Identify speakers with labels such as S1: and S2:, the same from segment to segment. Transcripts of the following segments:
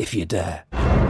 S1: if you dare.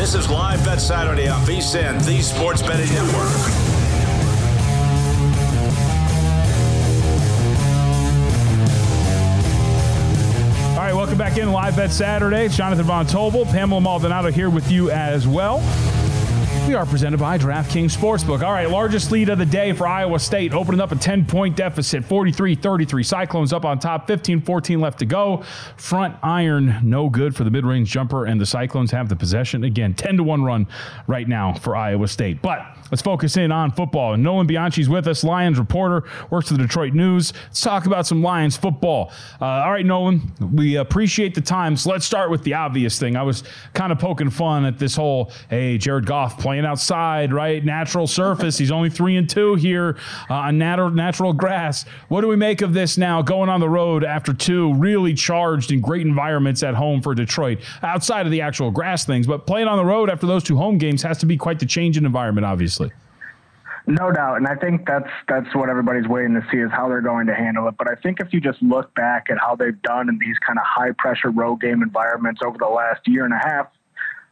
S2: This is Live Bet Saturday on VSIN, the Sports Betting Network.
S3: All right, welcome back in Live Bet Saturday. Jonathan Von Tobel, Pamela Maldonado here with you as well. We are presented by DraftKings Sportsbook. All right, largest lead of the day for Iowa State, opening up a 10 point deficit, 43 33. Cyclones up on top, 15 14 left to go. Front iron, no good for the mid range jumper, and the Cyclones have the possession. Again, 10 to 1 run right now for Iowa State. But let's focus in on football. Nolan Bianchi's with us, Lions reporter, works for the Detroit News. Let's talk about some Lions football. Uh, all right, Nolan, we appreciate the time. So let's start with the obvious thing. I was kind of poking fun at this whole, hey, Jared Goff playing outside, right? Natural surface. He's only three and two here uh, on natural natural grass. What do we make of this now? Going on the road after two really charged and great environments at home for Detroit, outside of the actual grass things, but playing on the road after those two home games has to be quite the change in environment, obviously.
S4: No doubt, and I think that's that's what everybody's waiting to see is how they're going to handle it. But I think if you just look back at how they've done in these kind of high pressure road game environments over the last year and a half,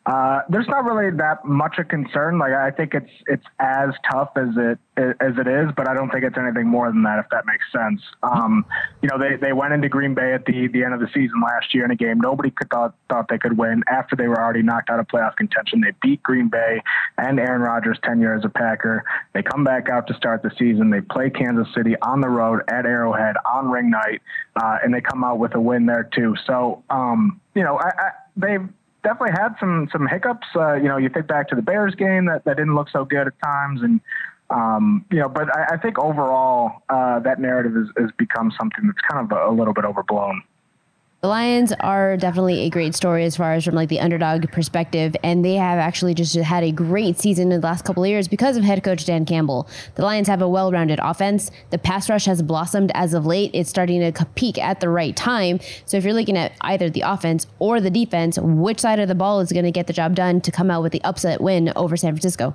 S4: uh, there's not really that much a concern. Like I think it's it's as tough as it as it is, but I don't think it's anything more than that. If that makes sense. Um, you know, they, they went into Green Bay at the the end of the season last year in a game nobody could thought thought they could win after they were already knocked out of playoff contention. They beat Green Bay and Aaron Rodgers' tenure as a Packer. They come back out to start the season. They play Kansas City on the road at Arrowhead on ring night, uh, and they come out with a win there too. So um, you know, I, I, they've definitely had some some hiccups. Uh, you know, you think back to the Bears game that, that didn't look so good at times, and um, you know, but I, I think overall uh, that narrative has, has become something that's kind of a, a little bit overblown.
S5: The Lions are definitely a great story as far as from like the underdog perspective, and they have actually just had a great season in the last couple of years because of head coach Dan Campbell. The Lions have a well-rounded offense. The pass rush has blossomed as of late. It's starting to peak at the right time. So if you're looking at either the offense or the defense, which side of the ball is going to get the job done to come out with the upset win over San Francisco?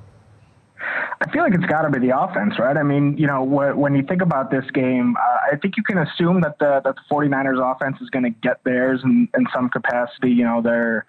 S4: I feel like it's got to be the offense, right? I mean, you know, wh- when you think about this game, uh, I think you can assume that the that the 49ers offense is going to get theirs in, in some capacity. You know, they're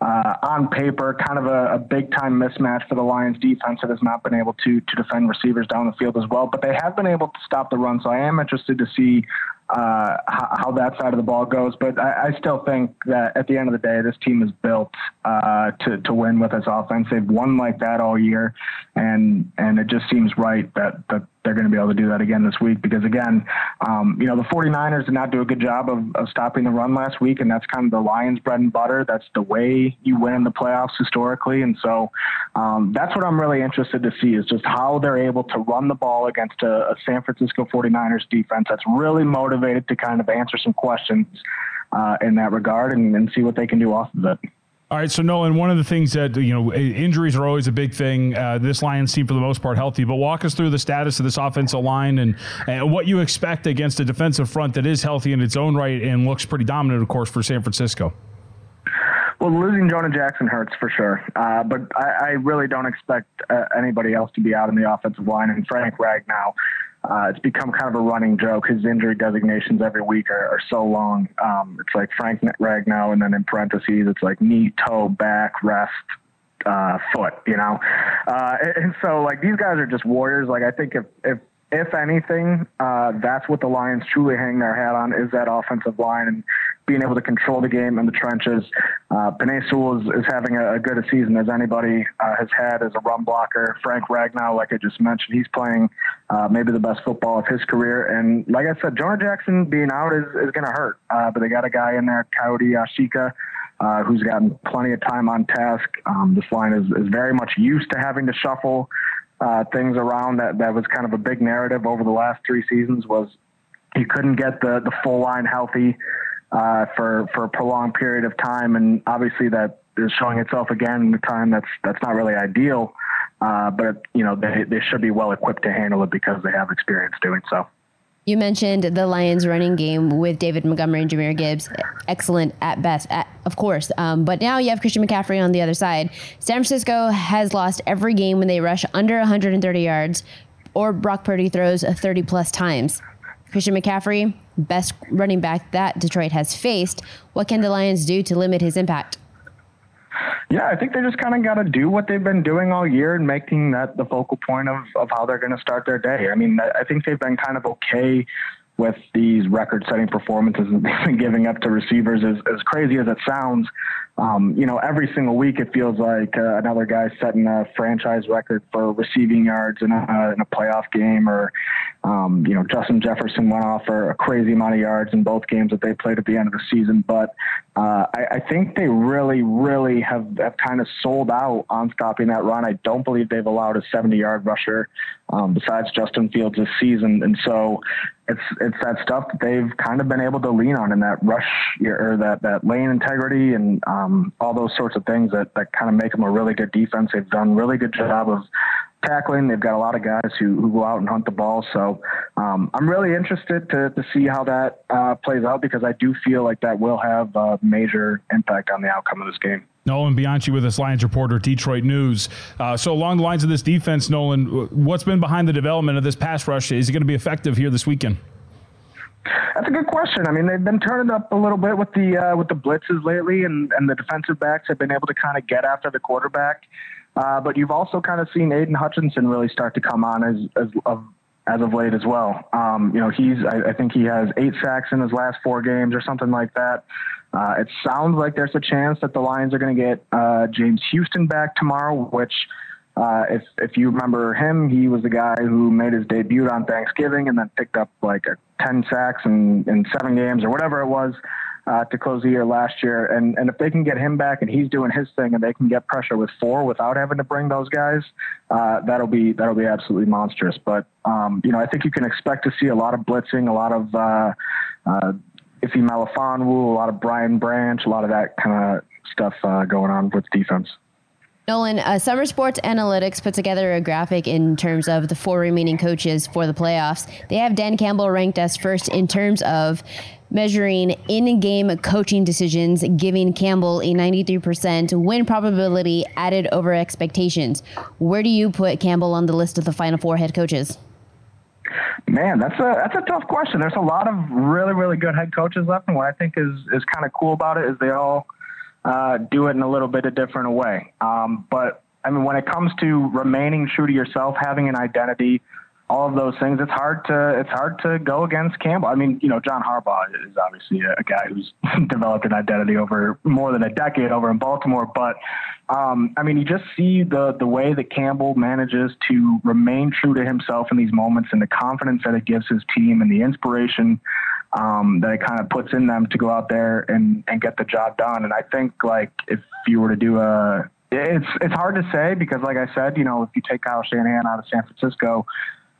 S4: uh, on paper kind of a, a big time mismatch for the Lions defense that has not been able to to defend receivers down the field as well, but they have been able to stop the run. So I am interested to see uh, how, that side of the ball goes. But I, I, still think that at the end of the day, this team is built uh, to to win with its offense. They've won like that all year, and and it just seems right that that they're going to be able to do that again this week because again, um, you know, the 49ers did not do a good job of, of stopping the run last week, and that's kind of the Lions' bread and butter. That's the way you win in the playoffs historically, and so um, that's what I'm really interested to see is just how they're able to run the ball against a, a San Francisco 49ers defense that's really motivated to kind of answer some questions uh, in that regard and, and see what they can do off of it.
S3: All right, so Nolan, one of the things that you know, injuries are always a big thing. Uh, this Lions team, for the most part, healthy. But walk us through the status of this offensive line and, and what you expect against a defensive front that is healthy in its own right and looks pretty dominant, of course, for San Francisco.
S4: Well, losing Jonah Jackson hurts for sure, uh, but I, I, really don't expect uh, anybody else to be out in the offensive line. And Frank Ragnow, uh, it's become kind of a running joke. His injury designations every week are, are so long. Um, it's like Frank Ragnow, and then in parentheses, it's like knee, toe, back, rest, uh, foot. You know, uh, and so like these guys are just warriors. Like I think if if if anything, uh, that's what the Lions truly hang their hat on is that offensive line and being able to control the game in the trenches. Uh, Penei Sewell is, is having a, a, good a season as anybody uh, has had as a run blocker. Frank Ragnow, like I just mentioned, he's playing uh, maybe the best football of his career. And like I said, Jonah Jackson being out is, is going to hurt. Uh, but they got a guy in there, Kayode Awosika, uh, who's gotten plenty of time on task. Um, this line is, is very much used to having to shuffle uh, things around. That that was kind of a big narrative over the last three seasons was he couldn't get the the full line healthy uh, for for a prolonged period of time, and obviously that is showing itself again in the time that's that's not really ideal. Uh, but you know they they should be well equipped to handle it because they have experience doing so.
S5: You mentioned the Lions running game with David Montgomery and Jahmyr Gibbs. Excellent at best, at, of course. Um, but now you have Christian McCaffrey on the other side. San Francisco has lost every game when they rush under 130 yards or Brock Purdy throws 30 plus times. Christian McCaffrey, best running back that Detroit has faced. What can the Lions do to limit his impact?
S4: Yeah, I think they just kind of got to do what they've been doing all year and making that the focal point of, of how they're going to start their day. I mean, I think they've been kind of okay with these record setting performances they've been giving up to receivers as, as crazy as it sounds um, you know, every single week it feels like uh, another guy setting a franchise record for receiving yards in a, in a playoff game, or um, you know, Justin Jefferson went off for a crazy amount of yards in both games that they played at the end of the season. But uh, I, I think they really, really have, have kind of sold out on stopping that run. I don't believe they've allowed a 70 yard rusher um, besides Justin Fields this season, and so it's it's that stuff that they've kind of been able to lean on in that rush or that that lane integrity and um, all those sorts of things that that kind of make them a really good defense. They've done really good job of tackling. They've got a lot of guys who, who go out and hunt the ball. So um, I'm really interested to, to see how that uh, plays out because I do feel like that will have a major impact on the outcome of this game.
S3: Nolan Bianchi with us, Lions reporter, Detroit News. Uh, so along the lines of this defense, Nolan, what's been behind the development of this pass rush? Is it going to be effective here this weekend?
S4: That's a good question. I mean, they've been turning up a little bit with the uh, with the blitzes lately, and, and the defensive backs have been able to kind of get after the quarterback. Uh, but you've also kind of seen Aidan Hutchinson really start to come on as as of as of late as well. Um, you know, he's I, I, think he has eight sacks in his last four games or something like that. Uh, it sounds like there's a chance that the Lions are going to get uh, James Houston back tomorrow, which. Uh, if if you remember him, he was the guy who made his debut on Thanksgiving and then picked up like a, ten sacks in, in seven games or whatever it was uh, to close the year last year. And and if they can get him back and he's doing his thing and they can get pressure with four without having to bring those guys, uh, that'll be that'll be absolutely monstrous. But um, you know, I think you can expect to see a lot of blitzing, a lot of uh, uh, Ife Melifonwu, a lot of Brian Branch, a lot of that kind of stuff uh, going on with defense.
S5: Nolan, uh, Sumer Sports Analytics put together a graphic in terms of the four remaining coaches for the playoffs. They have Dan Campbell ranked as first in terms of measuring in game coaching decisions, giving Campbell a 93% win probability added over expectations. Where do you put Campbell on the list of the final four head coaches?
S4: Man, that's a that's a tough question. There's a lot of really really good head coaches left, and what I think is is kind of cool about it is they all uh, do it in a little bit of different way. Um, but I mean, when it comes to remaining true to yourself, having an identity, all of those things, it's hard to it's hard to go against Campbell. I mean, you know, John Harbaugh is obviously a, a guy who's developed an identity over more than a decade over in Baltimore. But um, I mean, you just see the the way that Campbell manages to remain true to himself in these moments, and the confidence that it gives his team, and the inspiration um, that it kind of puts in them to go out there and, and get the job done. And I think like if you were to do a, it's it's hard to say because like I said, you know, if you take Kyle Shanahan out of San Francisco,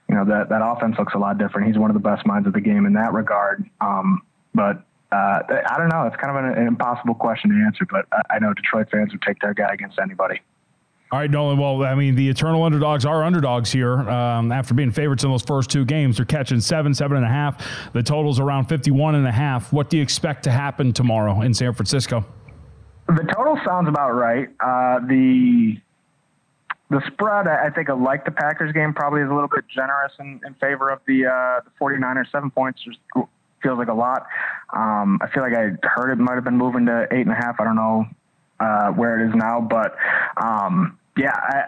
S4: you know that that offense looks a lot different. He's one of the best minds of the game in that regard. Um, but uh, I don't know. It's kind of an, an impossible question to answer, but I know Detroit fans would take their guy against anybody.
S3: All right, Nolan. Well, I mean, the eternal underdogs are underdogs here. Um, after being favorites in those first two games, they're catching seven, seven and a half. The total's around 51 and a half. What do you expect to happen tomorrow in San Francisco?
S4: The total sounds about right. Uh, the the spread, I think, like the Packers game, probably is a little bit generous in, in favor of the uh, the 49ers. Seven points just feels like a lot. Um, I feel like I heard it might have been moving to eight and a half. I don't know uh, where it is now, but um, yeah, I,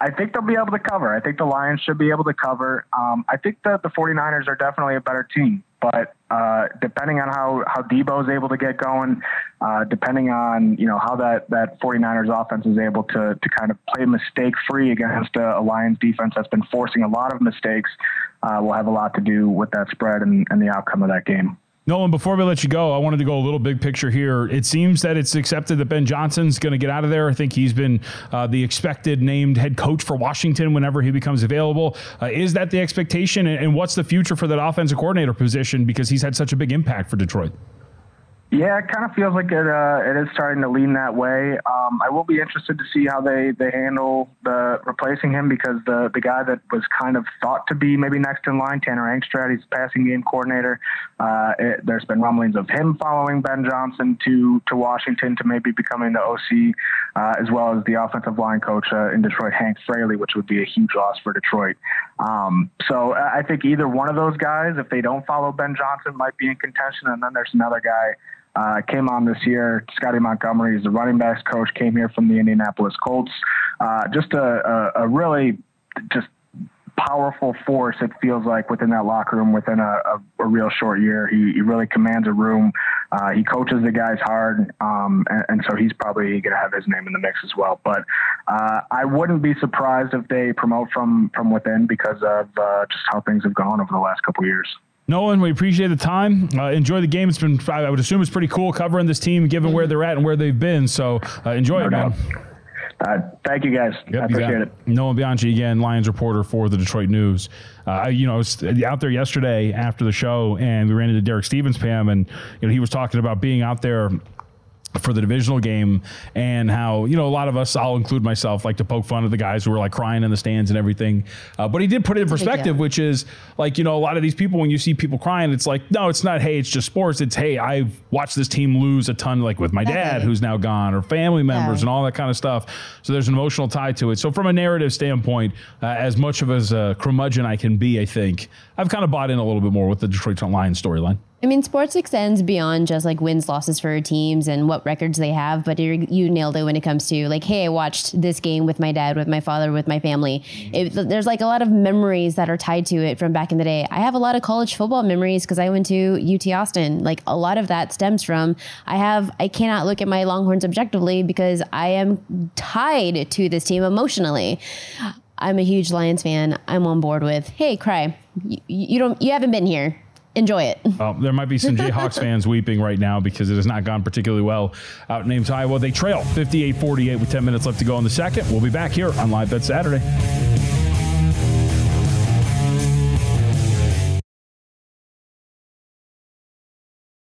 S4: I, I, think they'll be able to cover. I think the Lions should be able to cover. Um, I think that the 49ers are definitely a better team, but uh, depending on how, how Deebo is able to get going, uh, depending on, you know, how that, that 49ers offense is able to, to kind of play mistake free against a, a, Lions defense that's been forcing a lot of mistakes, uh, will have a lot to do with that spread and, and the outcome of that game.
S3: Nolan, before we let you go, I wanted to go a little big picture here. It seems that it's accepted that Ben Johnson's going to get out of there. I think he's been uh, the expected named head coach for Washington whenever he becomes available. Uh, is that the expectation? And what's the future for that offensive coordinator position because he's had such a big impact for Detroit?
S4: Yeah, it kind of feels like it. Uh, it is starting to lean that way. Um, I will be interested to see how they, they handle the replacing him because the the guy that was kind of thought to be maybe next in line, Tanner Engstrand, he's passing game coordinator. Uh, it, there's been rumblings of him following Ben Johnson to to Washington to maybe becoming the OC, uh, as well as the offensive line coach uh, in Detroit, Hank Fraley, which would be a huge loss for Detroit. Um, so I think either one of those guys, if they don't follow Ben Johnson, might be in contention, and then there's another guy uh, came on this year. Scotty Montgomery is the running backs coach. Came here from the Indianapolis Colts. Uh, just a, a, a, really just powerful force. It feels like within that locker room within a, a, real short year. He, he, really commands a room. Uh, he coaches the guys hard, um, and, and, so he's probably going to have his name in the mix as well. But uh, I wouldn't be surprised if they promote from from within because of uh, just how things have gone over the last couple years.
S3: Nolan, we appreciate the time. Uh, enjoy the game. It's been, I would assume, it's pretty cool covering this team, given where they're at and where they've been. So uh, enjoy no it, doubt. man.
S4: Uh, thank you, guys. Yep, I appreciate it.
S3: Nolan Bianchi again, Lions reporter for the Detroit News. Uh, you know, I was out there yesterday after the show, and we ran into Derek Stevens, Pam, and you know he was talking about being out there for the divisional game and how you know a lot of us i'll include myself like to poke fun of the guys who were like crying in the stands and everything. Uh, but he did put it in perspective which is like you know a lot of these people when you see people crying it's like no it's not hey it's just sports. It's hey i've watched this team lose a ton like with my dad who's now gone or family members yeah. and all that kind of stuff. So there's an emotional tie to it. So from a narrative standpoint uh, as much of as a curmudgeon i can be i think i've kind of bought in a little bit more with the detroit lions storyline
S5: I mean, sports extends beyond just like wins, losses for teams and what records they have. But you nailed it when it comes to like, hey, I watched this game with my dad, with my father, with my family. It, there's like a lot of memories that are tied to it from back in the day. I have a lot of college football memories because I went to UT Austin. Like a lot of that stems from I have I cannot look at my Longhorns objectively because I am tied to this team emotionally. I'm a huge Lions fan. I'm on board with, hey, cry. You, you don't you haven't been here enjoy it.
S3: There might be some Jayhawks fans weeping right now because it has not gone particularly well out in Ames, Iowa. They trail 58 48 with 10 minutes left to go in the second. We'll be back here on Live Bet Saturday.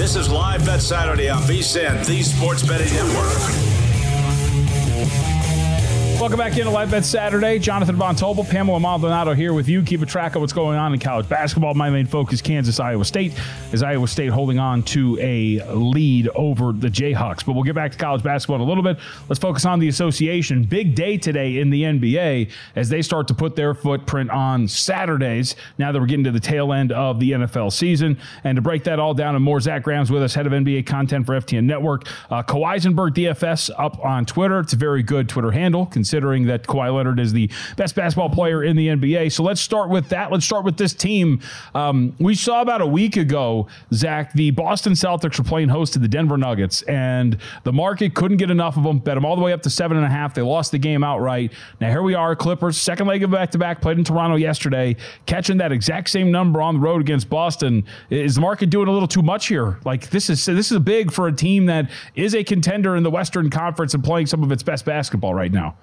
S2: This is Live Bet Saturday on VSIN, the Sports Betting Network.
S3: Welcome back into Live Bet Saturday. Jonathan Von Tobel, Pamela Maldonado here with you. Keep a track of what's going on in college basketball. My main focus, Kansas, Iowa State, is Iowa State holding on to a lead over the Jayhawks. But we'll get back to college basketball in a little bit. Let's focus on the association. Big day today in the NBA as they start to put their footprint on Saturdays. Now that we're getting to the tail end of the NFL season, and to break that all down and more, Zach Graham's with us, head of NBA content for FTN Network. Uh, DFS up on Twitter. It's a very good Twitter handle considering that Kawhi Leonard is the best basketball player in the NBA. So let's start with that. Let's start with this team. Um, we saw about a week ago, Zach, the Boston Celtics were playing host to the Denver Nuggets, and the market couldn't get enough of them. Bet them all the way up to seven and a half. They lost the game outright. Now here we are, Clippers, second leg of back to back, played in Toronto yesterday, catching that exact same number on the road against Boston. Is the market doing a little too much here? Like this is this is big for a team that is a contender in the Western Conference and playing some of its best basketball right now.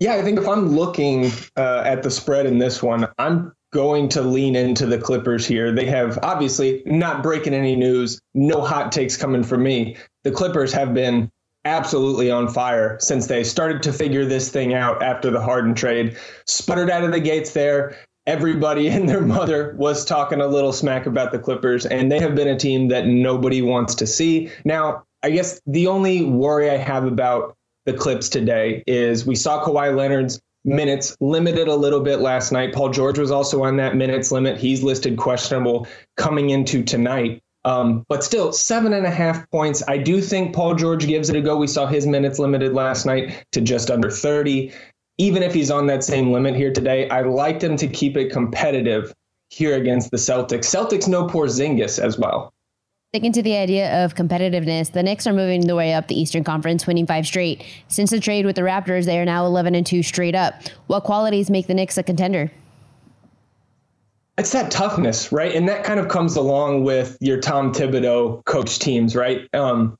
S6: Yeah, I think if I'm looking uh, at the spread in this one, I'm going to lean into the Clippers here. They have obviously not breaking any news, no hot takes coming from me. The Clippers have been absolutely on fire since they started to figure this thing out after the Harden trade. Sputtered out of the gates there. Everybody and their mother was talking a little smack about the Clippers, and they have been a team that nobody wants to see. Now, I guess the only worry I have about the clips today is we saw Kawhi Leonard's minutes limited a little bit last night. Paul George was also on that minutes limit. He's listed questionable coming into tonight. Um, but still, seven and a half points. I do think Paul George gives it a go. We saw his minutes limited last night to just under 30. Even if he's on that same limit here today, I like him to keep it competitive here against the Celtics. Celtics no poor Porzingis as well.
S5: Sticking to the idea of competitiveness, the Knicks are moving their way up the Eastern Conference, winning five straight. Since the trade with the Raptors, they are now 11 and 2 straight up. What qualities make the Knicks a contender?
S6: It's that toughness, right? And that kind of comes along with your Tom Thibodeau coach teams, right? Um,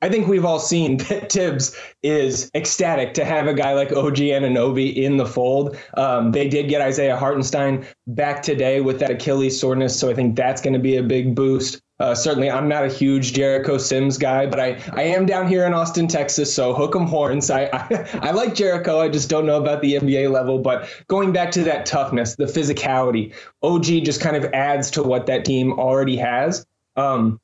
S6: I think we've all seen that Thibs is ecstatic to have a guy like OG Anunoby in the fold. Um, they did get Isaiah Hartenstein back today with that Achilles soreness, so I think that's going to be a big boost. Uh, certainly, I'm not a huge Jericho Sims guy, but I, I am down here in Austin, Texas, so hook 'em horns. I, I, I like Jericho. I just don't know about the NBA level. But going back to that toughness, the physicality, OG just kind of adds to what that team already has. Um,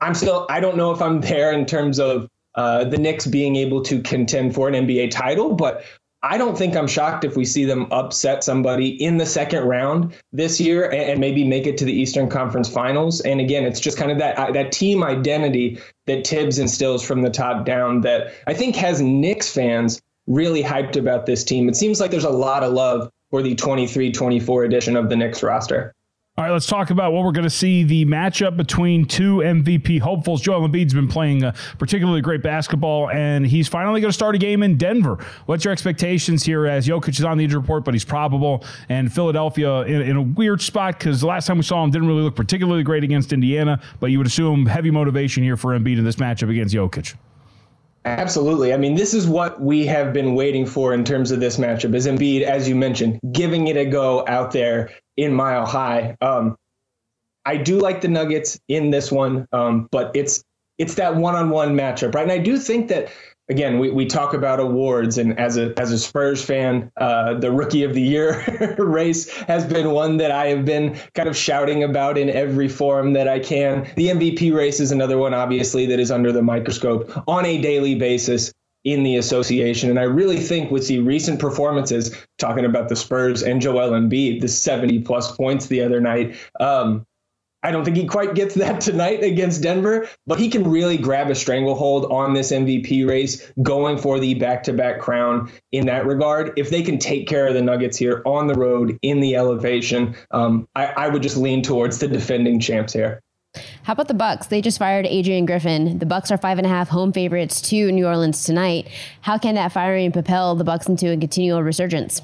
S6: I'm still, I don't know if I'm there in terms of uh, the Knicks being able to contend for an NBA title, but I don't think I'm shocked if we see them upset somebody in the second round this year and, maybe make it to the Eastern Conference Finals. And again, it's just kind of that that team identity that Thibs instills from the top down that I think has Knicks fans really hyped about this team. It seems like there's a lot of love for the 23-24 edition of the Knicks roster.
S3: All right, let's talk about what we're going to see the matchup between two MVP hopefuls. Joel Embiid's been playing uh, particularly great basketball, and he's finally going to start a game in Denver. What's your expectations here as Jokic is on the injury report, but he's probable, and Philadelphia in, in a weird spot because the last time we saw him didn't really look particularly great against Indiana, but you would assume heavy motivation here for Embiid in this matchup against Jokic.
S6: Absolutely. I mean, this is what we have been waiting for in terms of this matchup. Is Embiid, as you mentioned, giving it a go out there in Mile High. Um, I do like the Nuggets in this one, um, but it's it's that one-on-one matchup, right? And I do think that again, we, we talk about awards, and as a as a Spurs fan, uh, the Rookie of the Year race has been one that I have been kind of shouting about in every forum that I can. The MVP race is another one, obviously, that is under the microscope on a daily basis in the association. And I really think with the recent performances, talking about the Spurs and Joel Embiid, the 70 plus points the other night, um, I don't think he quite gets that tonight against Denver, but he can really grab a stranglehold on this MVP race, going for the back to back crown in that regard. If they can take care of the Nuggets here on the road in the elevation, um, I, I would just lean towards the defending champs here.
S5: How about the Bucks? They just fired Adrian Griffin. The Bucks are five and a half home favorites to New Orleans tonight. How can that firing propel the Bucks into a continual resurgence?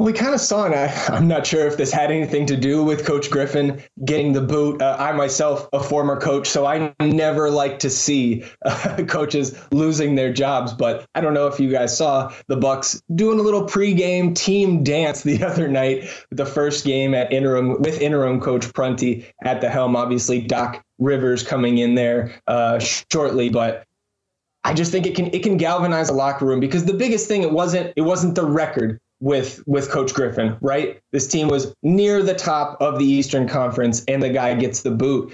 S6: We kind of saw, and I, I'm not sure if this had anything to do with Coach Griffin getting the boot. Uh, I myself, a former coach, so I never like to see uh, coaches losing their jobs. But I don't know if you guys saw the Bucks doing a little pregame team dance the other night, the first game at interim with interim coach Prunty at the helm. Obviously, Doc Rivers coming in there uh, shortly, but I just think it can it can galvanize a locker room because the biggest thing it wasn't it wasn't the record with with Coach Griffin, right? This team was near the top of the Eastern Conference, and the guy gets the boot.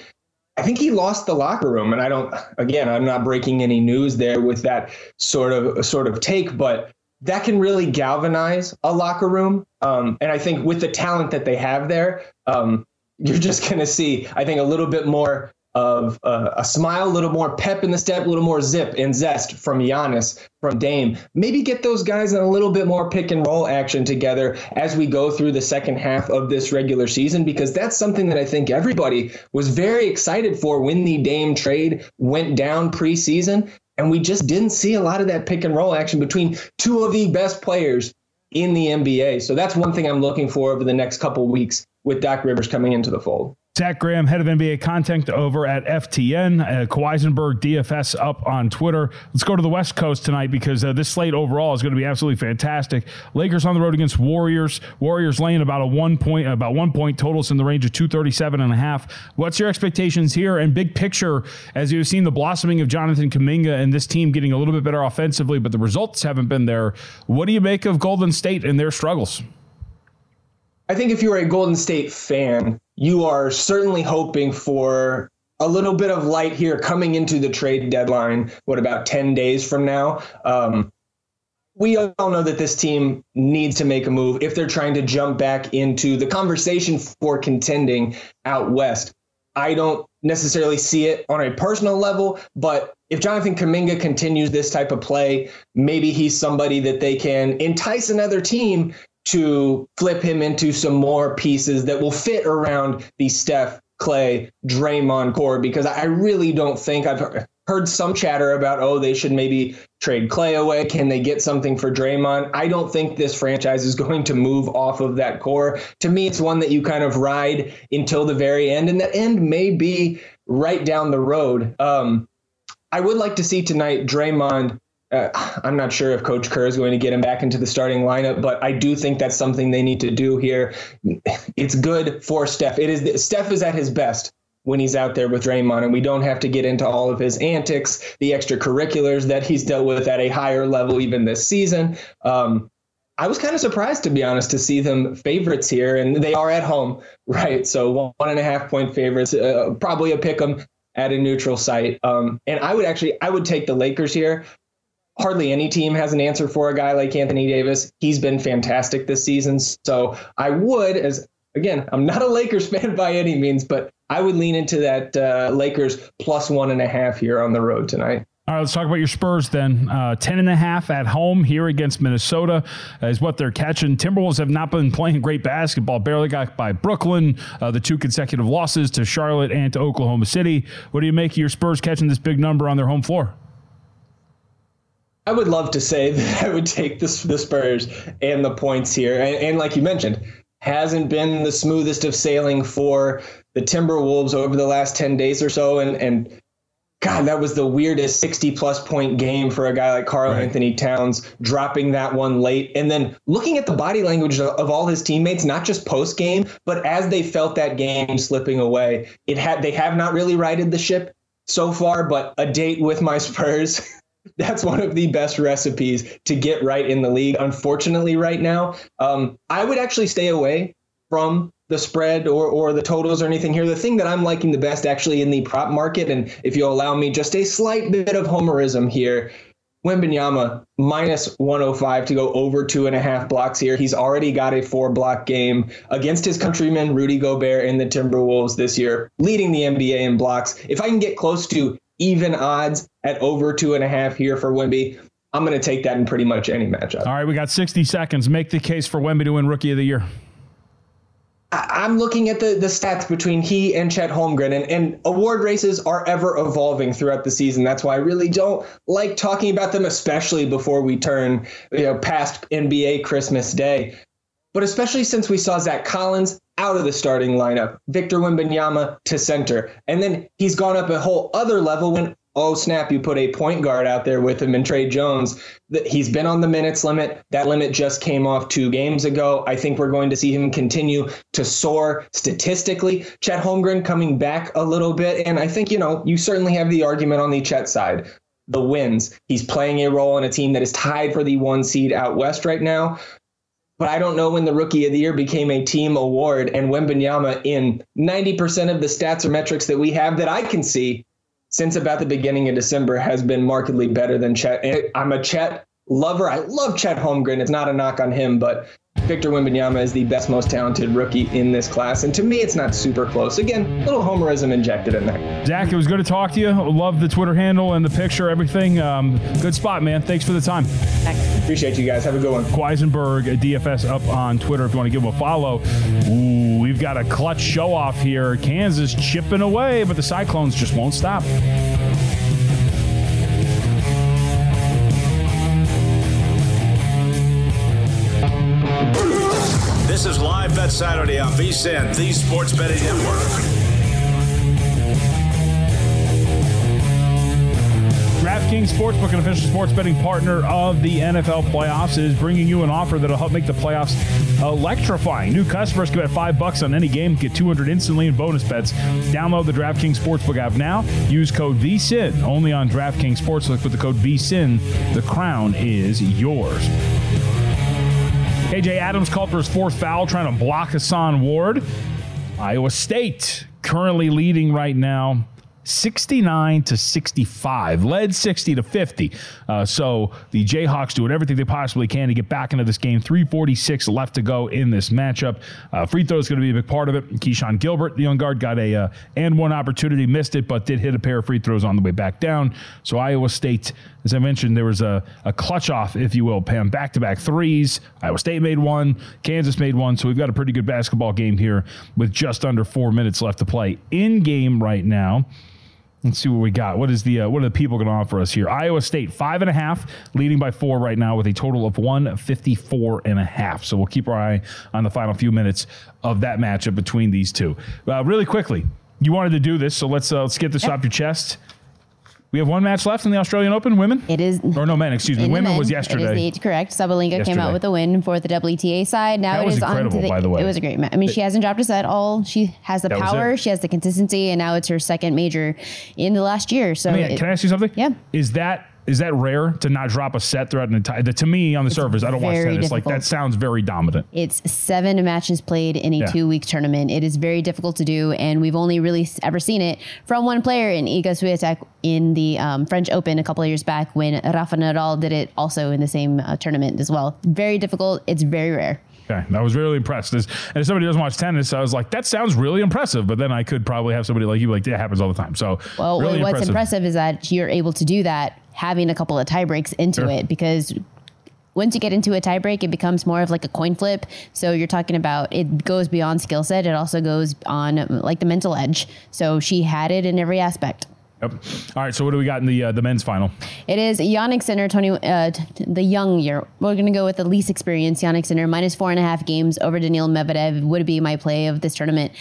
S6: I think he lost the locker room, and I don't. Again, I'm not breaking any news there with that sort of sort of take, but that can really galvanize a locker room. Um, and I think with the talent that they have there, um, you're just going to see, I think, a little bit more of uh, a smile, a little more pep in the step, a little more zip and zest from Giannis, from Dame. Maybe get those guys in a little bit more pick and roll action together as we go through the second half of this regular season, because that's something that I think everybody was very excited for when the Dame trade went down preseason. And we just didn't see a lot of that pick and roll action between two of the best players in the NBA. So that's one thing I'm looking for over the next couple weeks with Doc Rivers coming into the fold.
S3: Zach Graham, head of NBA content over at FTN. Uh, Kawhisenberg DFS up on Twitter. Let's go to the West Coast tonight because uh, this slate overall is going to be absolutely fantastic. Lakers on the road against Warriors. Warriors laying about a one point, about one point totals in the range of 237 and a half. What's your expectations here and big picture as you've seen the blossoming of Jonathan Kuminga and this team getting a little bit better offensively, but the results haven't been there. What do you make of Golden State and their struggles?
S6: I think if you're a Golden State fan, you are certainly hoping for a little bit of light here coming into the trade deadline. What about 10 days from now? Um, we all know that this team needs to make a move if they're trying to jump back into the conversation for contending out west. I don't necessarily see it on a personal level, but if Jonathan Kuminga continues this type of play, maybe he's somebody that they can entice another team to flip him into some more pieces that will fit around the Steph, Clay, Draymond core because I really don't think I've heard some chatter about, oh, they should maybe trade Clay away. Can they get something for Draymond? I don't think this franchise is going to move off of that core. To me, it's one that you kind of ride until the very end, and that end may be right down the road. Um, I would like to see tonight Draymond uh, I'm not sure if Coach Kerr is going to get him back into the starting lineup, but I do think that's something they need to do here. It's good for Steph. It is Steph is at his best when he's out there with Draymond, and we don't have to get into all of his antics, the extracurriculars that he's dealt with at a higher level even this season. Um, I was kind of surprised, to be honest, to see them favorites here, and they are at home, right? So one and a half point favorites, uh, probably a pick 'em at a neutral site. Um, and I would actually, I would take the Lakers here hardly any team has an answer for a guy like Anthony Davis. He's been fantastic this season. So I would, as again, I'm not a Lakers fan by any means, but I would lean into that uh, Lakers plus one and a half here on the road tonight.
S3: All right, let's talk about your Spurs then. Uh, 10 and a half at home here against Minnesota is what they're catching. Timberwolves have not been playing great basketball, barely got by Brooklyn, uh, the two consecutive losses to Charlotte and to Oklahoma City. What do you make of your Spurs catching this big number on their home floor?
S6: I would love to say that I would take the, the Spurs and the points here. And, and, like you mentioned, hasn't been the smoothest of sailing for the Timberwolves over the last 10 days or so. And, and God, that was the weirdest 60 plus point game for a guy like Karl right. Anthony Towns, dropping that one late. And then looking at the body language of, of all his teammates, not just post game, but as they felt that game slipping away, it had they have not really righted the ship so far, but a date with my Spurs that's one of the best recipes to get right in the league. Unfortunately, right now, um, I would actually stay away from the spread or, or the totals or anything here. The thing that I'm liking the best actually in the prop market, and if you'll allow me just a slight bit of homerism here, Wembanyama minus 105 to go over two and a half blocks here. He's already got a four block game against his countryman Rudy Gobert in the Timberwolves this year, leading the NBA in blocks. If I can get close to even odds at over two and a half here for Wemby. I'm going to take that in pretty much any matchup.
S3: All right, we got 60 seconds. Make the case for Wemby to win Rookie of the Year.
S6: I'm looking at the, the stats between he and Chet Holmgren, and, and award races are ever evolving throughout the season. That's why I really don't like talking about them, especially before we turn you know past NBA Christmas Day. But especially since we saw Zach Collins out of the starting lineup, Victor Wembanyama to center, and then he's gone up a whole other level when oh snap, you put a point guard out there with him and Tre Jones. He's been on the minutes limit. That limit just came off two games ago. I think we're going to see him continue to soar statistically. Chet Holmgren coming back a little bit. And I think, you know, you certainly have the argument on the Chet side. The wins. He's playing a role in a team that is tied for the one seed out west right now. But I don't know when the rookie of the year became a team award and Wembanyama in 90% of the stats or metrics that we have that I can see since about the beginning of December has been markedly better than Chet. I'm a Chet lover. I love Chet Holmgren. It's not a knock on him, but Victor Wembanyama is the best, most talented rookie in this class. And to me, it's not super close. Again, a little homerism injected in there.
S3: Zach, it was good to talk to you. Love the Twitter handle and the picture, everything. Um, good spot, man. Thanks for the time. Thanks.
S6: Appreciate you guys. Have a good one.
S3: Kawhisenberg, DFS up on Twitter if you want to give him a follow. Ooh, we've got a clutch show off here. Kansas chipping away, but the Cyclones just won't stop.
S2: Bet Saturday on VSIN, the Sports Betting Network.
S3: DraftKings Sportsbook, an official sports betting partner of the NFL playoffs, is bringing you an offer that'll help make the playoffs electrifying. New customers can bet five bucks on any game, get 200 instantly in bonus bets. Download the DraftKings Sportsbook app now. Use code VSIN only on DraftKings Sportsbook with the code VSIN. The crown is yours. KJ Adams called for his fourth foul, trying to block Hason Ward. Iowa State currently leading right now 69 to 65, led 60 to 50. Uh, so the Jayhawks doing everything they possibly can to get back into this game. 346 left to go in this matchup. Uh, free throw is going to be a big part of it. Keshon Gilbert, the young guard, got a uh, and one opportunity, missed it, but did hit a pair of free throws on the way back down. So Iowa State, as I mentioned, there was a, a clutch off, if you will, Pam, back to back threes. Iowa State made one, Kansas made one. So we've got a pretty good basketball game here with just under four minutes left to play. In game right now. Let's see what we got. What is the uh, what are the people going to offer us here? Iowa State five and a half, leading by four right now with a total of one fifty four and a half. So we'll keep our eye on the final few minutes of that matchup between these two. Uh, really quickly, you wanted to do this, so let's uh, let's get this off your chest. We have one match left in the Australian Open, women.
S5: It is,
S3: or no men, excuse me. Women
S5: men,
S3: was yesterday.
S5: is the, correct. Sabalenka came out with a win for the WTA side. Now
S3: That
S5: it
S3: was
S5: is on to the.
S3: by the way.
S5: It was a great match. I mean, she hasn't dropped a set. All she has the power. She has the consistency, and now it's her second major in the last year. So
S3: I mean,
S5: it-
S3: can I ask you something?
S5: Yeah.
S3: Is that is that rare to not drop a set throughout an entire? To me, on the surface, I don't watch tennis. Like that sounds very dominant.
S5: It's seven matches played in a
S3: Yeah.
S5: two week tournament. It is very difficult to do, and we've only really ever seen it from one player in Iga Swiatek in the um, French Open a couple of years back when Rafa Nadal did it also in the same uh, tournament as well. Very difficult. It's very rare.
S3: Okay, I was really impressed. As, and as somebody doesn't watch tennis, I was like, that sounds really impressive. But then I could probably have somebody like you, like that happens all the time. So,
S5: Well,
S3: really
S5: what's impressive. is that you're able to do that having a couple of tie breaks into
S3: Sure.
S5: it because once you get into a tie break, it becomes more of like a coin flip. So you're talking about it goes beyond skill set. It also goes on like the mental edge. So she had it in every aspect.
S3: Yep. All right. So what do we got in the uh, the men's final?
S5: It is Jannik Sinner, 20, uh, t- the young year. We're going to go with the least experience. Jannik Sinner, minus four and a half games over Daniil Medvedev would be my play of this tournament.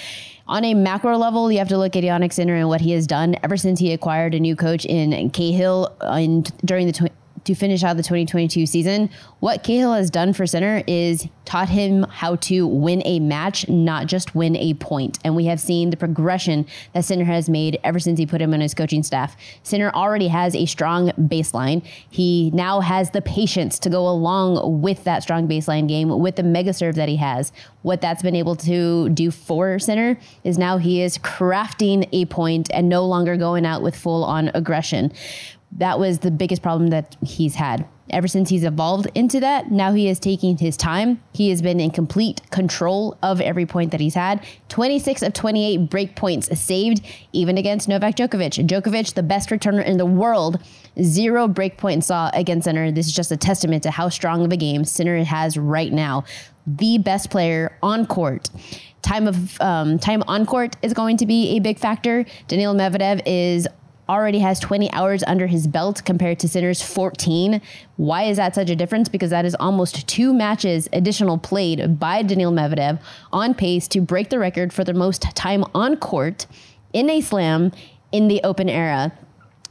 S5: On a macro level, you have to look at Jannik Sinner and what he has done ever since he acquired a new coach in Cahill uh, in, during the to finish out the 2022 season. What Cahill has done for Sinner is taught him how to win a match, not just win a point. And we have seen the progression that Sinner has made ever since he put him on his coaching staff. Sinner already has a strong baseline. He now has the patience to go along with that strong baseline game with the mega serve that he has. What that's been able to do for Sinner is now he is crafting a point and no longer going out with full on aggression That was the biggest problem that he's had. Ever since he's evolved into that, now he is taking his time. He has been in complete control of every point that he's had. 26 of 28 break points saved, even against Novak Djokovic. Djokovic, the best returner in the world, zero break points saw against Sinner. This is just a testament to how strong of a game Sinner has right now. The best player on court time of um, time on court is going to be a big factor. Daniil Medvedev is already has 20 hours under his belt compared to Sinner's 14. Why is that such a difference? Because that is almost two matches additional played by Daniil Medvedev on pace to break the record for the most time on court in a slam in the open era.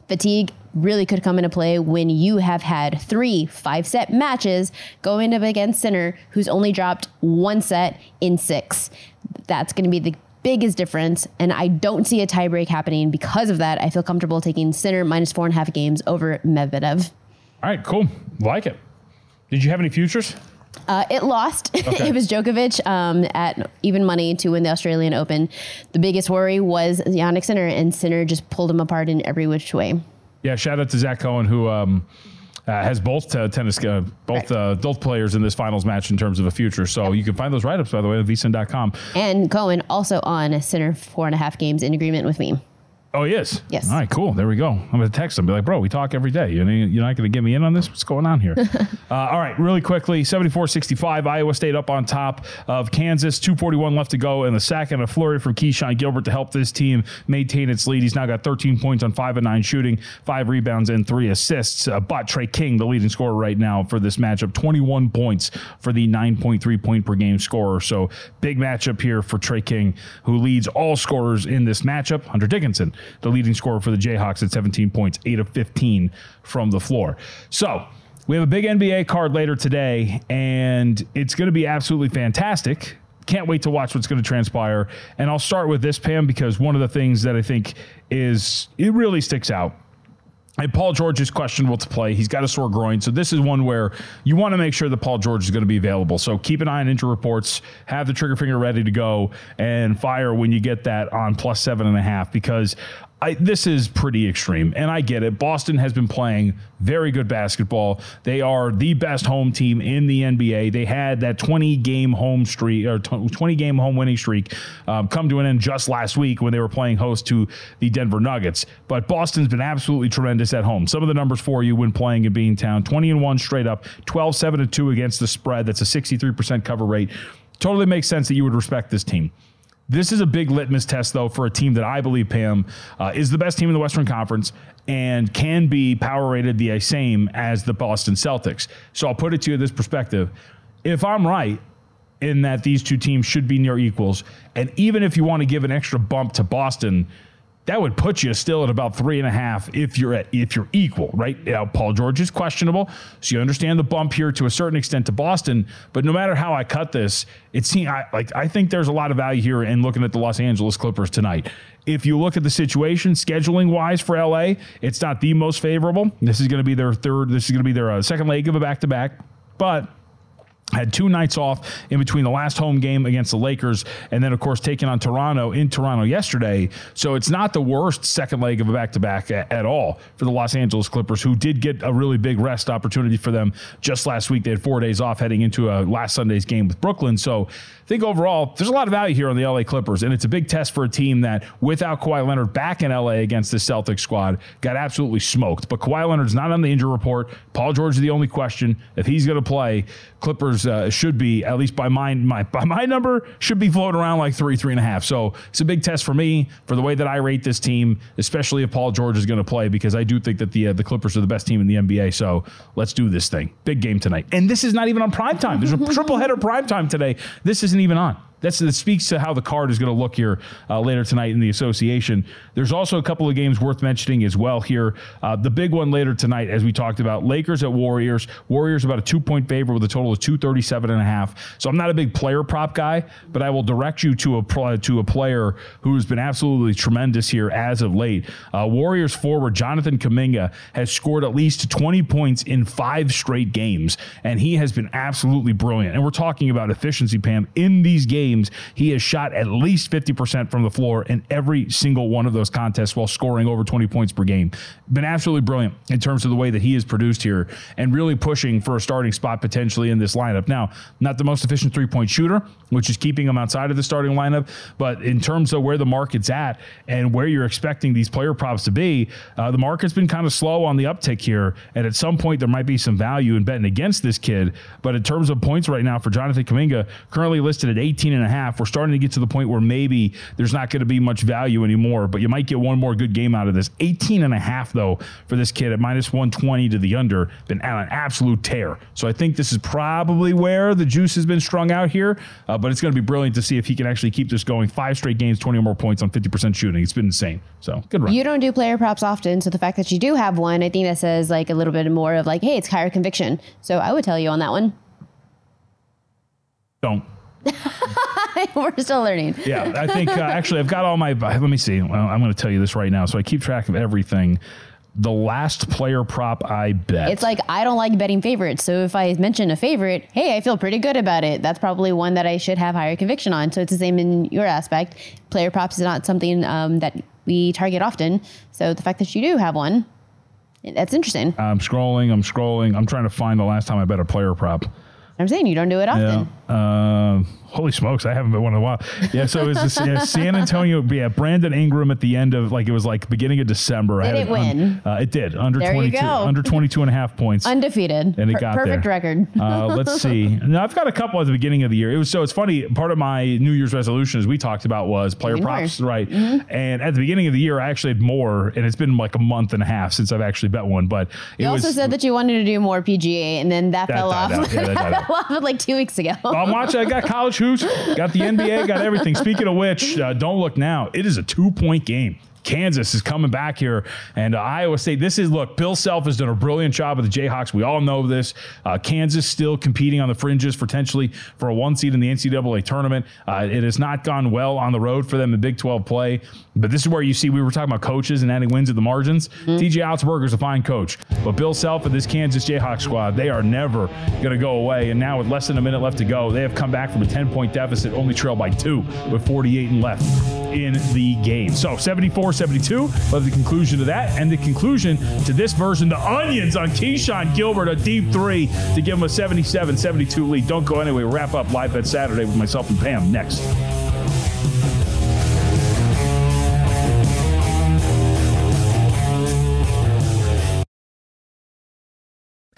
S5: Fatigue really could come into play when you have had three five set matches going up against Sinner, who's only dropped one set in six. That's going to be the biggest difference. And I don't see a tiebreak happening because of that. I feel comfortable taking Sinner minus four and a half games over Medvedev.
S3: All right, cool. Like it. Did you have any futures?
S5: Uh, it lost. Okay. it was Djokovic um, at even money to win the Australian Open. The biggest worry was Jannik Sinner, and Sinner just pulled him apart in every which way.
S3: Yeah, shout out to Zach Cohen, who um, uh, has both uh, tennis, uh, both right. Uh, both players in this finals match in terms of a future. So yep. you can find those write ups, by the way, at vsin.com.
S5: And Cohen also on Sinner four and a half games in agreement with me.
S3: Oh, he is?
S5: Yes.
S3: All right, cool. There we go. I'm going to text him. Be like, bro, we talk every day. You're not going to get me in on this? What's going on here? uh, all right, really quickly 74 65. Iowa State up on top of Kansas. 241 left to go in the second. A flurry from Keshon Gilbert to help this team maintain its lead. He's now got 13 points on 5 and 9 shooting, 5 rebounds, and 3 assists. Uh, but Tre King, the leading scorer right now for this matchup, 21 points for the 9.3 point per game scorer. So big matchup here for Tre King, who leads all scorers in this matchup. Hunter Dickinson the leading scorer for the Jayhawks at 17 points, 8 of 15 from the floor. So, we have a big NBA card later today, and it's going to be absolutely fantastic. Can't wait to watch what's going to transpire. And I'll start with this, Pam, because one of the things that I think is it really sticks out and Paul George is questionable to play. He's got a sore groin. So this is one where you want to make sure that Paul George is going to be available. So keep an eye on injury reports, have the trigger finger ready to go, and fire when you get that on plus seven and a half because I, this is pretty extreme, and I get it. Boston has been playing very good basketball. They are the best home team in the NBA. They had that 20 game home streak or 20 game home winning streak um, come to an end just last week when they were playing host to the Denver Nuggets. But Boston's been absolutely tremendous at home. Some of the numbers for you when playing in Beantown 20 and 1 straight up, 12 7 and 2 against the spread. That's a 63% cover rate. Totally makes sense that you would respect this team. This is a big litmus test, though, for a team that I believe, Pam, uh, is the best team in the Western Conference and can be power rated the same as the Boston Celtics. So I'll put it to you this perspective. If I'm right, in that these two teams should be near equals. And even if you want to give an extra bump to Boston, that would put you still at about three and a half if you're at if you're equal, right? Now, Paul George is questionable, so you understand the bump here to a certain extent to Boston. But no matter how I cut this, it seems I, like I think there's a lot of value here in looking at the Los Angeles Clippers tonight. If you look at the situation scheduling wise for LA, it's not the most favorable. This is going to be their third. This is going to be their uh, second leg of a back to back, but had two nights off in between the last home game against the Lakers and then, of course, taking on Toronto in Toronto yesterday. So it's not the worst second leg of a back to back at all for the Los Angeles Clippers, who did get a really big rest opportunity for them just last week. They had four days off heading into a last Sunday's game with Brooklyn. So I think overall, there's a lot of value here on the LA Clippers, and it's a big test for a team that, without Kawhi Leonard back in LA against the Celtics squad, got absolutely smoked. But Kawhi Leonard's not on the injury report. Paul George is the only question. If he's going to play, Clippers uh, should be at least by my, my by my number should be floating around like three three and a half. So it's a big test for me for the way that I rate this team, especially if Paul George is going to play because I do think that the uh, the Clippers are the best team in the NBA. So let's do this thing. Big game tonight, and this is not even on prime time. There's a triple header prime time today. This isn't even on that's that speaks to how the card is going to look here uh, later tonight in the association. There's also a couple of games worth mentioning as well here. Uh, the big one later tonight, as we talked about, Lakers at Warriors. Warriors about a two point favor with a total of 237 and a half. So I'm not a big player prop guy, but I will direct you to a to a player who has been absolutely tremendous here as of late. Uh, Warriors forward Jonathan Kuminga has scored at least 20 points in five straight games, and he has been absolutely brilliant. And we're talking about efficiency, Pam, in these games games, he has shot at least 50% from the floor in every single one of those contests while scoring over 20 points per game. Been absolutely brilliant in terms of the way that he is produced here and really pushing for a starting spot potentially in this lineup. Now, not the most efficient three point shooter, which is keeping him outside of the starting lineup, but in terms of where the market's at and where you're expecting these player props to be, uh, the market's been kind of slow on the uptick here. And at some point, there might be some value in betting against this kid. But in terms of points right now for Jonathan Kuminga, currently listed at 18 and a half, we're starting to get to the point where maybe there's not going to be much value anymore, but you might get one more good game out of this. 18 and a half, though, for this kid at minus 120 to the under, been on an absolute tear. So I think this is probably where the juice has been strung out here, uh, but it's going to be brilliant to see if he can actually keep this going. Five straight games, 20 or more points on 50% shooting. It's been insane. So good run.
S5: You don't do player props often, so the fact that you do have one, I think that says like a little bit more of like, hey, it's higher conviction. So I would tell you on that one.
S3: Don't.
S5: We're still learning.
S3: yeah, I think uh, actually I've got all my. Let me see. I'm going to tell you this right now, so I keep track of everything. The last player prop I bet.
S5: It's like I don't like betting favorites. So if I mention a favorite, hey, I feel pretty good about it. That's probably one that I should have higher conviction on. So it's the same in your aspect. Player props is not something um, that we target often. So the fact that you do have one, that's interesting.
S3: I'm scrolling. I'm scrolling. I'm trying to find the last time I bet a player prop.
S5: I'm saying you don't do it often.
S3: Yeah. Uh, holy smokes, I haven't been one in a while. Yeah, so it was yeah, San Antonio. Yeah, Brandon Ingram at the end of like it was like beginning of December.
S5: Did
S3: I had
S5: it win?
S3: uh, it did under
S5: There you
S3: 22,
S5: go.
S3: under 22 and a half points.
S5: Undefeated.
S3: And it
S5: Per-
S3: got
S5: perfect
S3: there.
S5: record.
S3: uh, let's see. Now I've got a couple at the beginning of the year. It was so it's funny. Part of my New Year's resolution, as we talked about, was player
S5: more.
S3: props, right? And at the beginning of the year, I actually had more, and it's been like a month and a half since I've actually bet one. But it
S5: You
S3: was.
S5: also said that you wanted to do more PGA, and then that,
S3: That
S5: fell off.
S3: out. Yeah, that
S5: fell off like two weeks ago.
S3: I'm watching. I got college hoops, got the NBA, got everything. Speaking of which, uh, don't look now. It is a two point game. Kansas is coming back here, and uh, Iowa State. This is look. Bill Self has done a brilliant job with the Jayhawks. We all know this. Uh, Kansas still competing on the fringes potentially for a one seed in the NCAA tournament. Uh, it has not gone well on the road for them in Big 12 play, but this is where you see we were talking about coaches and adding wins at the margins. TJ Otzelberger is a fine coach, but Bill Self and this Kansas Jayhawk squad, they are never going to go away. And now with less than a minute left to go, they have come back from a 10 point deficit, only trailed by two with 48 and left in the game. So 74 72 was the conclusion to that. And the conclusion to this version, the Onions on Keshon Gilbert, a deep three to give him a 77 72 lead. Don't go anyway. Wrap up live bet Saturday with myself and Pam next.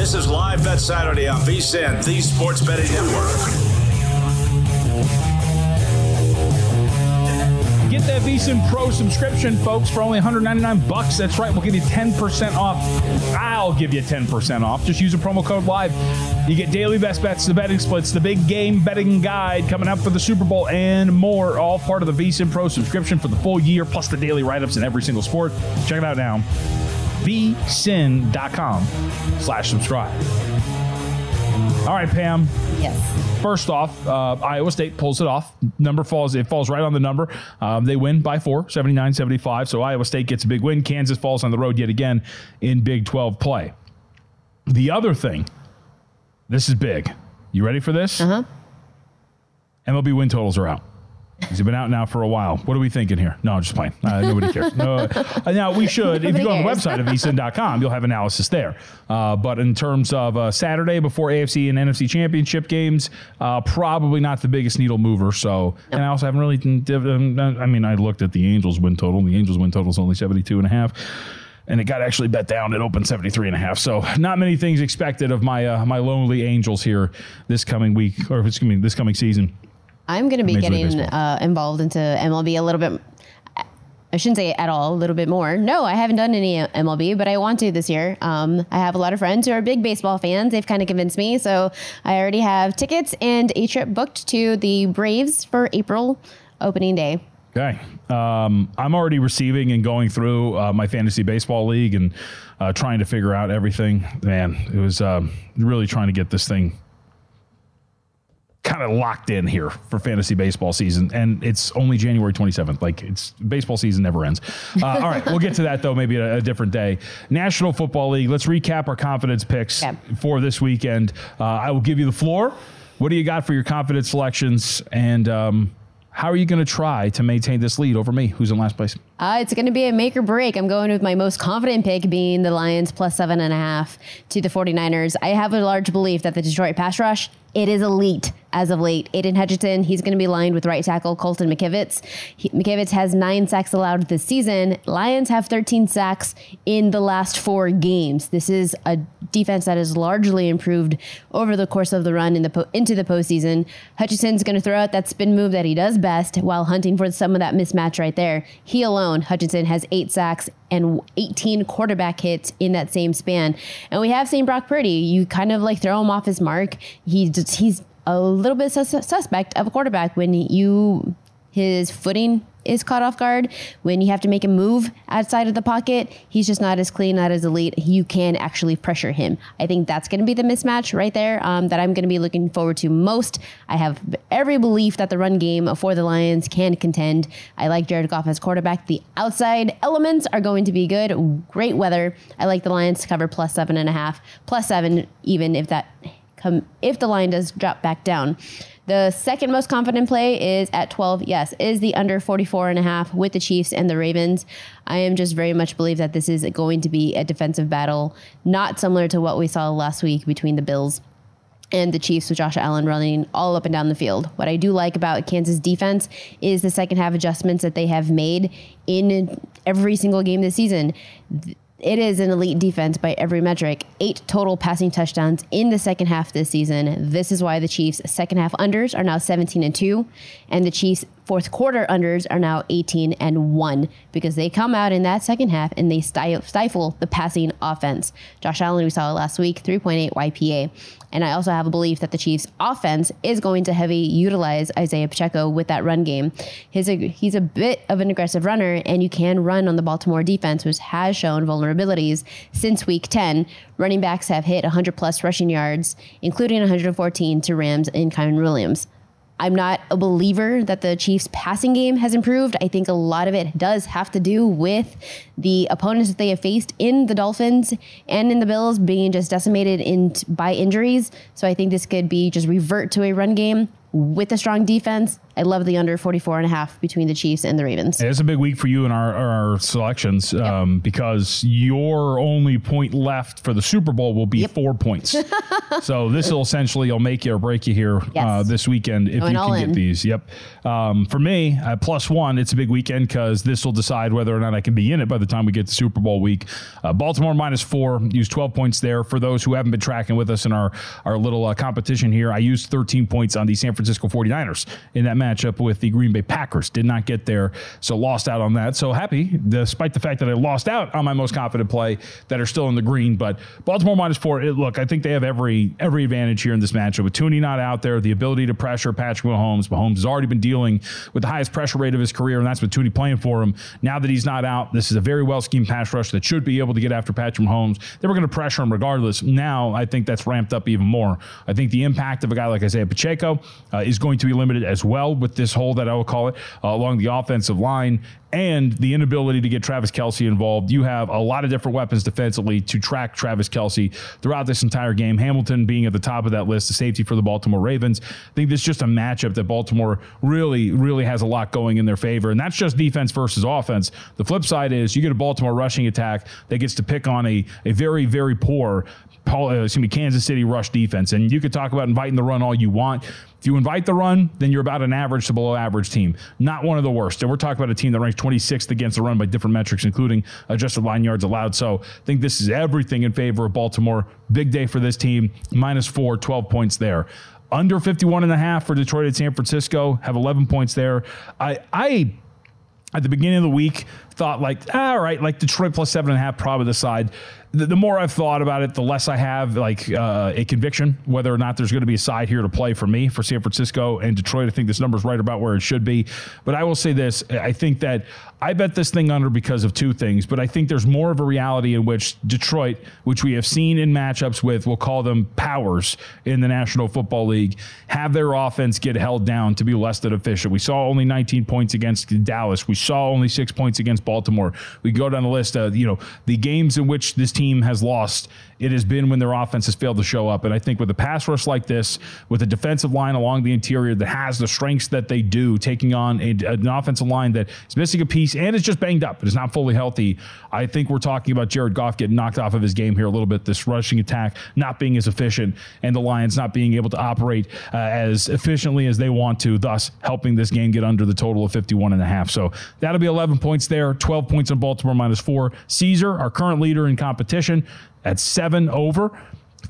S2: This is Live Bet Saturday on VSIN, the Sports Betting Network.
S3: Get that VSiN Pro subscription, folks, for only 199 bucks. That's right, we'll give you 10% off. I'll give you 10% off. Just use a promo code LIVE. You get daily best bets, the betting splits, the big game betting guide coming up for the Super Bowl, and more. All part of the VSiN Pro subscription for the full year, plus the daily write ups in every single sport. Check it out now vsin.com slash subscribe. All right, Pam.
S5: Yes.
S3: First off, uh, Iowa State pulls it off. Number falls, it falls right on the number. Um, they win by four, 79 75. So Iowa State gets a big win. Kansas falls on the road yet again in Big 12 play. The other thing, this is big. You ready for this?
S5: Uh huh.
S3: MLB win totals are out. Have been out now for a while. What are we thinking here? No, I'm just playing. Uh, nobody cares. No, uh, now, we should. If you go on the website of vsin.com, you'll have analysis there. Uh, but in terms of uh, Saturday before AFC and NFC championship games, uh, probably not the biggest needle mover. So, and I also haven't really, I mean, I looked at the Angels win total. The Angels win total is only 72 and a half. And it got actually bet down. It opened 73 and a half. So not many things expected of my uh, my lonely Angels here this coming week, or excuse me, this coming season.
S5: I'm going to be
S3: Major
S5: getting uh, involved into MLB a little bit. I shouldn't say at all, a little bit more. No, I haven't done any MLB, but I want to this year. Um, I have a lot of friends who are big baseball fans. They've kind of convinced me. So I already have tickets and a trip booked to the Braves for April opening day.
S3: Okay. Um, I'm already receiving and going through uh, my fantasy baseball league and uh, trying to figure out everything. Man, it was um, really trying to get this thing kind of locked in here for fantasy baseball season. And it's only January 27th. Like, it's baseball season never ends. Uh, all right. We'll get to that, though, maybe a, a different day. National Football League. Let's recap our confidence picks for this weekend. Uh, I will give you the floor. What do you got for your confidence selections? And, um, how are you going to try to maintain this lead over me, who's in last place?
S5: Uh, it's going to be a make or break. I'm going with my most confident pick being the Lions plus seven and a half to the 49ers. I have a large belief that the Detroit pass rush, it is elite as of late. Aidan Hutchinson, he's going to be lined with right tackle Colton McKivitz. He, McKivitz has nine sacks allowed this season. Lions have 13 sacks in the last four games. This is a defense that has largely improved over the course of the run in the po- into the postseason. Hutchinson's going to throw out that spin move that he does best while hunting for some of that mismatch right there. He alone, Hutchinson, has eight sacks and 18 quarterback hits in that same span. And we have seen Brock Purdy. You kind of like throw him off his mark. He just, he's a little bit sus- suspect of a quarterback when you his footing is caught off guard. When you have to make a move outside of the pocket he's just not as clean not as elite. You can actually pressure him. I think that's going to be the mismatch right there um, that i'm going to be looking forward to most. I have every belief that the run game for the lions can contend. I like jared goff as quarterback. The outside elements are going to be good. Great weather. I like the lions to cover plus seven and a half plus seven even if that come if the line does drop back down. The second most confident play is at 12. Yes, is the under 44 and a half with the Chiefs and the Ravens. I am just very much believe that this is going to be a defensive battle, not similar to what we saw last week between the Bills and the Chiefs with Josh Allen running all up and down the field. What I do like about Kansas defense is the second half adjustments that they have made in every single game this season. It is an elite defense by every metric. Eight total passing touchdowns in the second half this season. This is why the Chiefs' second half unders are now 17 and 2, and the Chiefs' fourth quarter unders are now 18 and 1 because they come out in that second half and they stifle the passing offense. Josh Allen, we saw it last week, 3.8 YPA. And I also have a belief that the Chiefs' offense is going to heavy utilize Isaiah Pacheco with that run game. He's a, he's a bit of an aggressive runner, and you can run on the Baltimore defense, which has shown vulnerabilities since week 10. Running backs have hit 100 plus rushing yards, including 114 to Rams and Kyren Williams. I'm not a believer that the Chiefs' passing game has improved. I think a lot of it does have to do with the opponents that they have faced in the Dolphins and in the Bills being just decimated in by injuries. So I think this could be just revert to a run game with a strong defense. I love the under 44 and a half between the Chiefs and the Ravens.
S3: It's a big week for you in our, our selections um, because your only point left for the Super Bowl will be four points. so this will essentially will make you or break you here uh, this weekend if
S5: Going
S3: you can
S5: in.
S3: get these. Yep. Um, for me, uh, plus one, it's a big weekend because this will decide whether or not I can be in it by the time we get to Super Bowl week. Uh, Baltimore minus four, use 12 points there. For those who haven't been tracking with us in our, our little uh, competition here, I used 13 points on the San Francisco 49ers in that matchup. Matchup with the Green Bay Packers. Did not get there, so lost out on that. So happy, despite the fact that I lost out on my most confident play that are still in the green. But Baltimore minus four. It, look, I think they have every every advantage here in this matchup with Thuney not out there, the ability to pressure Patrick Mahomes. Mahomes has already been dealing with the highest pressure rate of his career, and that's with Thuney playing for him. Now that he's not out, this is a very well schemed pass rush that should be able to get after Patrick Mahomes. They were going to pressure him regardless. Now I think that's ramped up even more. I think the impact of a guy like Isaiah Pacheco uh, is going to be limited as well with this hole that I will call it uh, along the offensive line and the inability to get Travis Kelce involved. You have a lot of different weapons defensively to track Travis Kelce throughout this entire game. Hamilton being at the top of that list, the safety for the Baltimore Ravens. I think this is just a matchup that Baltimore really, really has a lot going in their favor. And that's just defense versus offense. The flip side is you get a Baltimore rushing attack that gets to pick on a, a very, very poor Paul, uh, excuse me, Kansas City rush defense. And you could talk about inviting the run all you want. If you invite the run, then you're about an average to below average team, not one of the worst. And we're talking about a team that ranks 26th against the run by different metrics, including adjusted line yards allowed. So I think this is everything in favor of Baltimore. Big day for this team, minus four, 12 points there under 51 and a half for Detroit and San Francisco, have 11 points there. I, I at the beginning of the week thought like, ah, all right, like Detroit plus seven and a half, probably the side the, the, more I've thought about it, the less I have like uh, a conviction whether or not there's going to be a side here to play for me for San Francisco and Detroit. I think this number is right about where it should be. But I will say this: I think that I bet this thing under because of two things. But I think there's more of a reality in which Detroit, which we have seen in matchups with, we'll call them powers in the National Football League, have their offense get held down to be less than efficient. We saw only 19 points against Dallas. We saw only six points against Baltimore. We go down the list of you know the games in which this team has lost it has been when their offense has failed to show up. And I think with a pass rush like this, with a defensive line along the interior that has the strengths that they do, taking on a, an offensive line that is missing a piece and is just banged up, it is not fully healthy. I think we're talking about Jared Goff getting knocked off of his game here a little bit. This rushing attack not being as efficient, and the Lions not being able to operate uh, as efficiently as they want to, thus helping this game get under the total of 51 and a half. So that'll be 11 points there, 12 points on Baltimore minus four. Caesar, our current leader in competition, at seven over.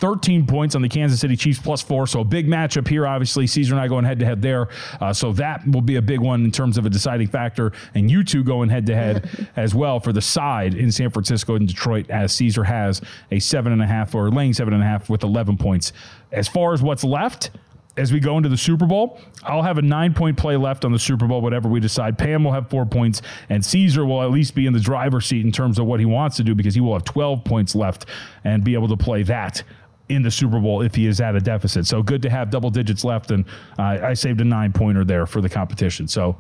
S3: 13 points on the Kansas City Chiefs plus four. So a big matchup here. Obviously, Caesar and I going head to head there. Uh, so that will be a big one in terms of a deciding factor. And you two going head to head as well for the side in San Francisco and Detroit, as Caesar has a seven and a half or laying seven and a half with 11 points. As far as what's left, as we go into the Super Bowl, I'll have a nine point play left on the Super Bowl, whatever we decide. Pam will have four points, and Caesar will at least be in the driver's seat in terms of what he wants to do because he will have 12 points left and be able to play that in the Super Bowl if he is at a deficit. So good to have double digits left, and uh, I saved a nine pointer there for the competition. So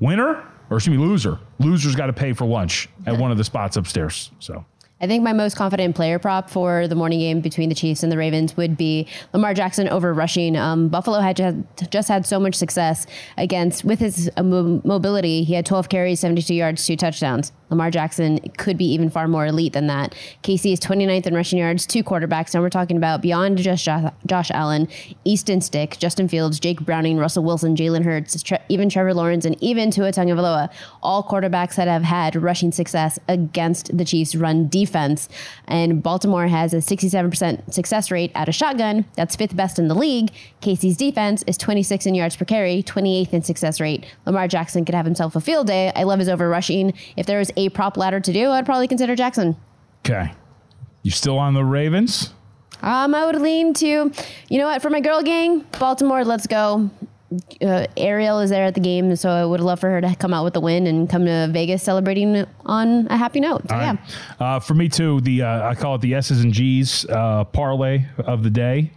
S3: winner, or excuse me, loser. Loser's got to pay for lunch at one of the spots upstairs. So.
S5: I think my most confident player prop for the morning game between the Chiefs and the Ravens would be Lamar Jackson over rushing. Um, Buffalo had just, had so much success against with his uh, mobility. He had 12 carries, 72 yards, two touchdowns. Lamar Jackson could be even far more elite than that. KC is 29th in rushing yards, to quarterbacks. Now we're talking about beyond just Josh Allen, Easton Stick, Justin Fields, Jake Browning, Russell Wilson, Jalen Hurts, even Trevor Lawrence, and even Tua Tagovailoa. All quarterbacks that have had rushing success against the Chiefs' run defense. And Baltimore has a 67% success rate at a shotgun. That's fifth best in the league. KC's defense is 26 in yards per carry, 28th in success rate. Lamar Jackson could have himself a field day. I love his over rushing. If there was a prop ladder to do, I'd probably consider Jackson.
S3: Okay. You still on the Ravens?
S5: Um, I would lean to, you know what, for my girl gang, Baltimore, let's go. Uh, Ariel is there at the game, so I would love for her to come out with the win and come to Vegas celebrating on a happy note. So, yeah.
S3: Uh, for me too, the uh, I call it the S's and G's uh, parlay of the day.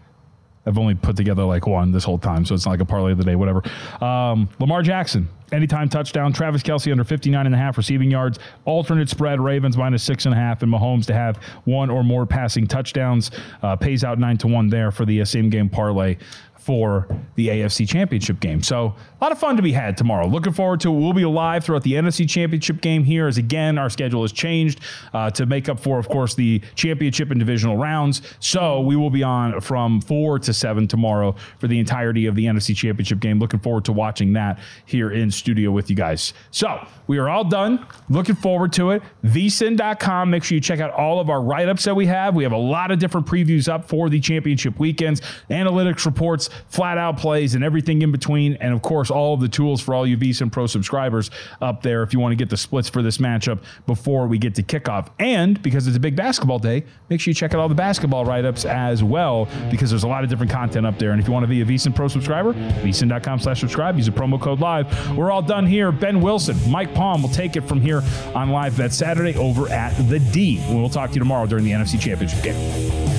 S3: I've only put together like one this whole time, so it's not like a parlay of the day, whatever. Um, Lamar Jackson, anytime touchdown. Travis Kelce under 59 and a half receiving yards. Alternate spread, Ravens minus six and a half, and Mahomes to have one or more passing touchdowns. Uh, pays out nine to one there for the uh, same game parlay for the AFC Championship game. So a lot of fun to be had tomorrow. Looking forward to it. We'll be live throughout the NFC Championship game here, as again our schedule has changed uh, to make up for, of course, the championship and divisional rounds. So we will be on from four to seven tomorrow for the entirety of the NFC Championship game. Looking forward to watching that here in studio with you guys. So we are all done. Looking forward to it. vsin.com. Make sure you check out all of our write ups that we have. We have a lot of different previews up for the championship weekends, analytics reports flat out plays, and everything in between. And of course, all of the tools for all you VSIN Pro subscribers up there if you want to get the splits for this matchup before we get to kickoff. And because it's a big basketball day, make sure you check out all the basketball write ups as well because there's a lot of different content up there. And if you want to be a VSIN Pro subscriber, VSIN.com slash subscribe, use a promo code live. We're all done here. Ben Wilson, Mike Palm will take it from here on Live Bet Saturday over at the D. We'll talk to you tomorrow during the NFC Championship game.